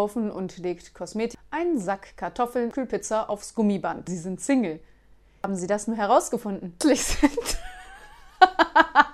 kaufen und legt Kosmetik, einen Sack Kartoffeln, Kühlpizza aufs Gummiband. Sie sind Single. Haben Sie das nur herausgefunden? sind.